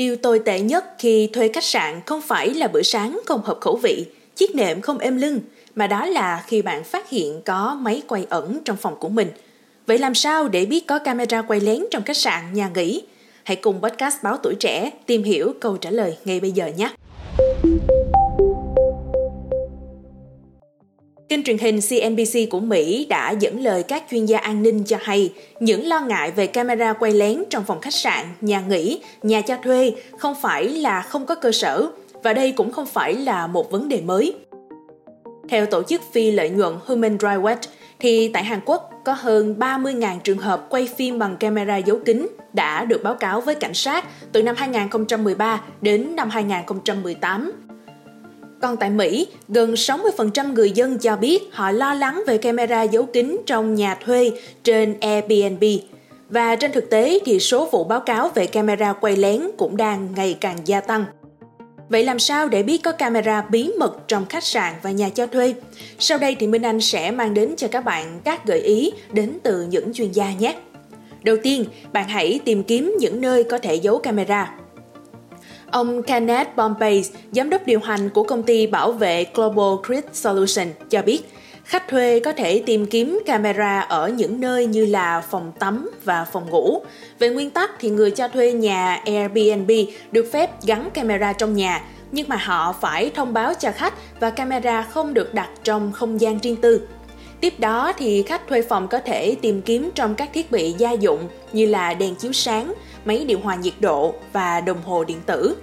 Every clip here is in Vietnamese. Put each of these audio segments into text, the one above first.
Điều tồi tệ nhất khi thuê khách sạn không phải là bữa sáng không hợp khẩu vị, chiếc nệm không êm lưng, mà đó là khi bạn phát hiện có máy quay ẩn trong phòng của mình. Vậy làm sao để biết có camera quay lén trong khách sạn, nhà nghỉ? Hãy cùng podcast Báo Tuổi Trẻ tìm hiểu câu trả lời ngay bây giờ nhé! Kênh truyền hình CNBC của Mỹ đã dẫn lời các chuyên gia an ninh cho hay những lo ngại về camera quay lén trong phòng khách sạn, nhà nghỉ, nhà cho thuê không phải là không có cơ sở và đây cũng không phải là một vấn đề mới. Theo tổ chức phi lợi nhuận Human Rights Watch, thì tại Hàn Quốc có hơn 30.000 trường hợp quay phim bằng camera giấu kính đã được báo cáo với cảnh sát từ năm 2013 đến năm 2018 còn tại Mỹ, gần 60% người dân cho biết họ lo lắng về camera giấu kín trong nhà thuê trên Airbnb. Và trên thực tế thì số vụ báo cáo về camera quay lén cũng đang ngày càng gia tăng. Vậy làm sao để biết có camera bí mật trong khách sạn và nhà cho thuê? Sau đây thì Minh Anh sẽ mang đến cho các bạn các gợi ý đến từ những chuyên gia nhé. Đầu tiên, bạn hãy tìm kiếm những nơi có thể giấu camera. Ông Kenneth Bombay, giám đốc điều hành của công ty bảo vệ Global Grid Solution, cho biết khách thuê có thể tìm kiếm camera ở những nơi như là phòng tắm và phòng ngủ. Về nguyên tắc thì người cho thuê nhà Airbnb được phép gắn camera trong nhà, nhưng mà họ phải thông báo cho khách và camera không được đặt trong không gian riêng tư. Tiếp đó thì khách thuê phòng có thể tìm kiếm trong các thiết bị gia dụng như là đèn chiếu sáng, máy điều hòa nhiệt độ và đồng hồ điện tử.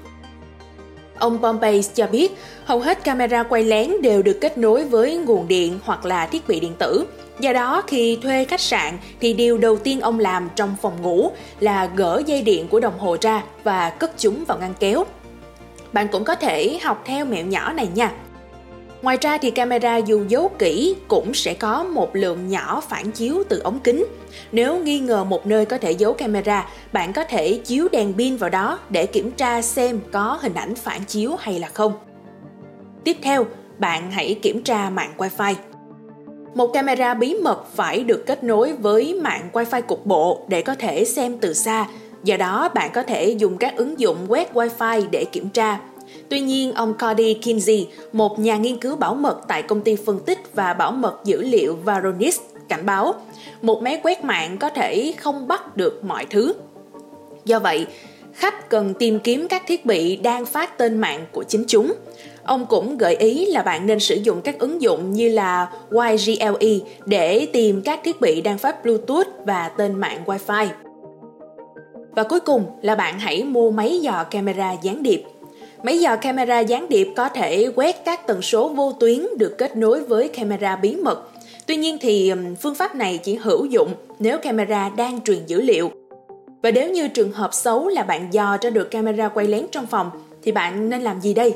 Ông Pompey cho biết, hầu hết camera quay lén đều được kết nối với nguồn điện hoặc là thiết bị điện tử. Do đó, khi thuê khách sạn thì điều đầu tiên ông làm trong phòng ngủ là gỡ dây điện của đồng hồ ra và cất chúng vào ngăn kéo. Bạn cũng có thể học theo mẹo nhỏ này nha. Ngoài ra thì camera dù giấu kỹ cũng sẽ có một lượng nhỏ phản chiếu từ ống kính. Nếu nghi ngờ một nơi có thể giấu camera, bạn có thể chiếu đèn pin vào đó để kiểm tra xem có hình ảnh phản chiếu hay là không. Tiếp theo, bạn hãy kiểm tra mạng Wi-Fi. Một camera bí mật phải được kết nối với mạng Wi-Fi cục bộ để có thể xem từ xa. Do đó, bạn có thể dùng các ứng dụng quét Wi-Fi để kiểm tra Tuy nhiên, ông Cody Kinsey, một nhà nghiên cứu bảo mật tại công ty phân tích và bảo mật dữ liệu Varonis, cảnh báo một máy quét mạng có thể không bắt được mọi thứ. Do vậy, khách cần tìm kiếm các thiết bị đang phát tên mạng của chính chúng. Ông cũng gợi ý là bạn nên sử dụng các ứng dụng như là YGLE để tìm các thiết bị đang phát Bluetooth và tên mạng Wi-Fi. Và cuối cùng là bạn hãy mua máy dò camera gián điệp Máy dò camera gián điệp có thể quét các tần số vô tuyến được kết nối với camera bí mật. Tuy nhiên thì phương pháp này chỉ hữu dụng nếu camera đang truyền dữ liệu. Và nếu như trường hợp xấu là bạn dò ra được camera quay lén trong phòng, thì bạn nên làm gì đây?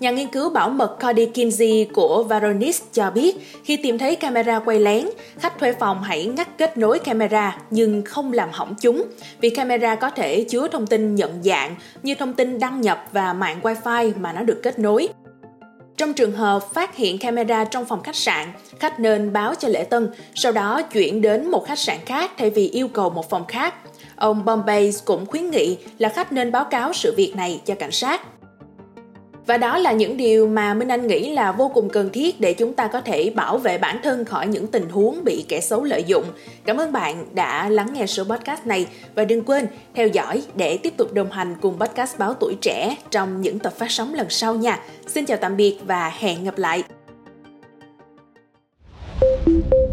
Nhà nghiên cứu bảo mật Cody Kinsey của Varonis cho biết khi tìm thấy camera quay lén, khách thuê phòng hãy ngắt kết nối camera nhưng không làm hỏng chúng vì camera có thể chứa thông tin nhận dạng như thông tin đăng nhập và mạng Wi-Fi mà nó được kết nối. Trong trường hợp phát hiện camera trong phòng khách sạn, khách nên báo cho lễ tân, sau đó chuyển đến một khách sạn khác thay vì yêu cầu một phòng khác. Ông Bombay cũng khuyến nghị là khách nên báo cáo sự việc này cho cảnh sát. Và đó là những điều mà Minh Anh nghĩ là vô cùng cần thiết để chúng ta có thể bảo vệ bản thân khỏi những tình huống bị kẻ xấu lợi dụng. Cảm ơn bạn đã lắng nghe số podcast này và đừng quên theo dõi để tiếp tục đồng hành cùng podcast Báo Tuổi Trẻ trong những tập phát sóng lần sau nha. Xin chào tạm biệt và hẹn gặp lại. thank you